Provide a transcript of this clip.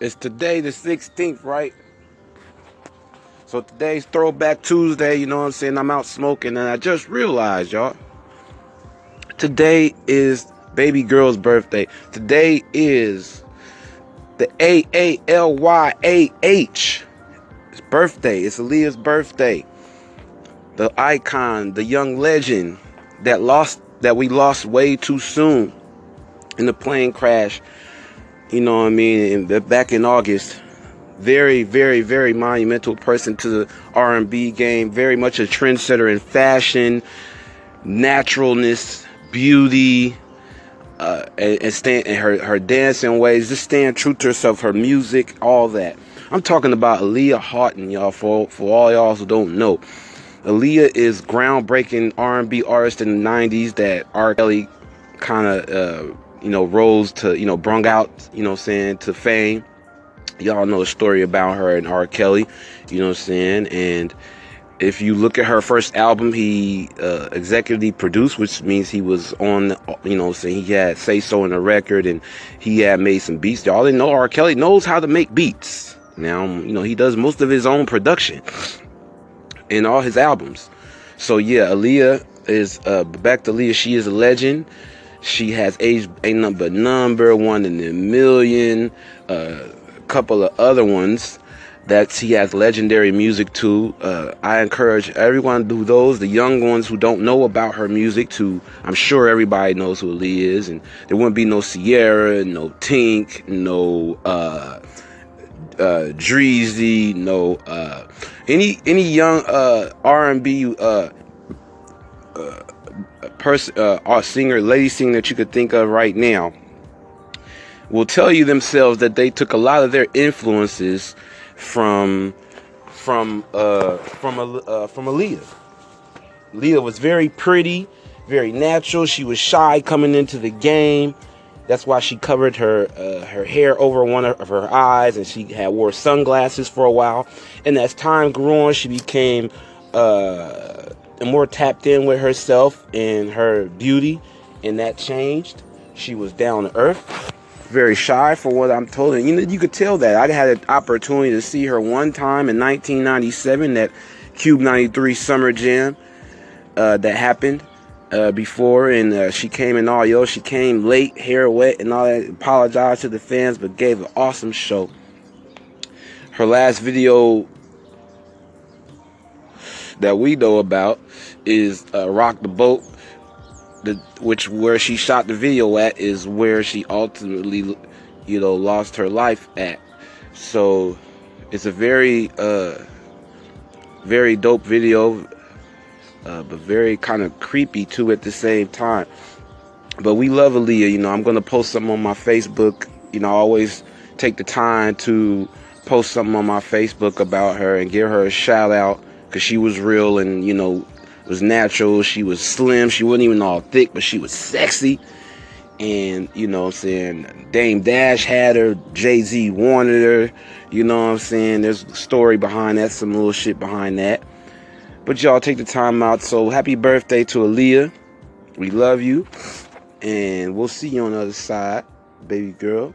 It's today the 16th, right? So today's Throwback Tuesday, you know what I'm saying? I'm out smoking and I just realized, y'all. Today is baby girl's birthday. Today is the A A L Y A H. It's birthday. It's Aaliyah's birthday. The icon, the young legend that lost that we lost way too soon in the plane crash you know what I mean, back in August. Very, very, very monumental person to the R&B game. Very much a trendsetter in fashion, naturalness, beauty, uh, and, and stand and her her dancing ways. Just staying true to herself, her music, all that. I'm talking about Aaliyah Haughton, y'all. For for all y'all who don't know, Aaliyah is groundbreaking R&B artist in the '90s that R. Kelly kind of. Uh, you know, rose to, you know, brung out, you know I'm saying, to fame. Y'all know the story about her and R. Kelly, you know what I'm saying? And if you look at her first album, he uh, executively produced, which means he was on, you know, saying he had say so in the record and he had made some beats. Y'all didn't know R. Kelly knows how to make beats. Now, you know, he does most of his own production in all his albums. So yeah, Aaliyah is uh, back to Aaliyah. She is a legend. She has age a number number one in a million, a uh, couple of other ones that she has legendary music to. Uh, I encourage everyone to do those, the young ones who don't know about her music, to I'm sure everybody knows who Lee is, and there wouldn't be no Ciara, no Tink, no uh, uh, Dreezy, no uh, any any young uh, R&B uh, uh, person, uh, or singer, lady singer that you could think of right now, will tell you themselves that they took a lot of their influences from from uh, from uh, from Aaliyah. Aaliyah was very pretty, very natural. She was shy coming into the game. That's why she covered her uh, her hair over one of her eyes, and she had wore sunglasses for a while. And as time grew on, she became uh, more tapped in with herself and her beauty, and that changed. She was down to earth, very shy for what I'm told. And you know, you could tell that. I had an opportunity to see her one time in 1997, that KUBE 93 Summer Jam uh, that happened uh, before, and uh, she came in all yo. She came late, hair wet, and all that. Apologized to the fans, but gave an awesome show. Her last video that we know about is uh, Rock the Boat, the, which where she shot the video at is where she ultimately, you know, lost her life at. So it's a very, uh, very dope video, uh, but very kind of creepy too at the same time. But we love Aaliyah. You know, I'm gonna post something on my Facebook. You know, I always take the time to post something on my Facebook about her and give her a shout out because she was real and you know was natural. She was slim. She wasn't even all thick, but she was sexy. And you know what I'm saying? Dame Dash had her. Jay Z wanted her. You know what I'm saying? There's a story behind that, some little shit behind that. But y'all take the time out. So happy birthday to Aaliyah. We love you. And we'll see you on the other side, baby girl.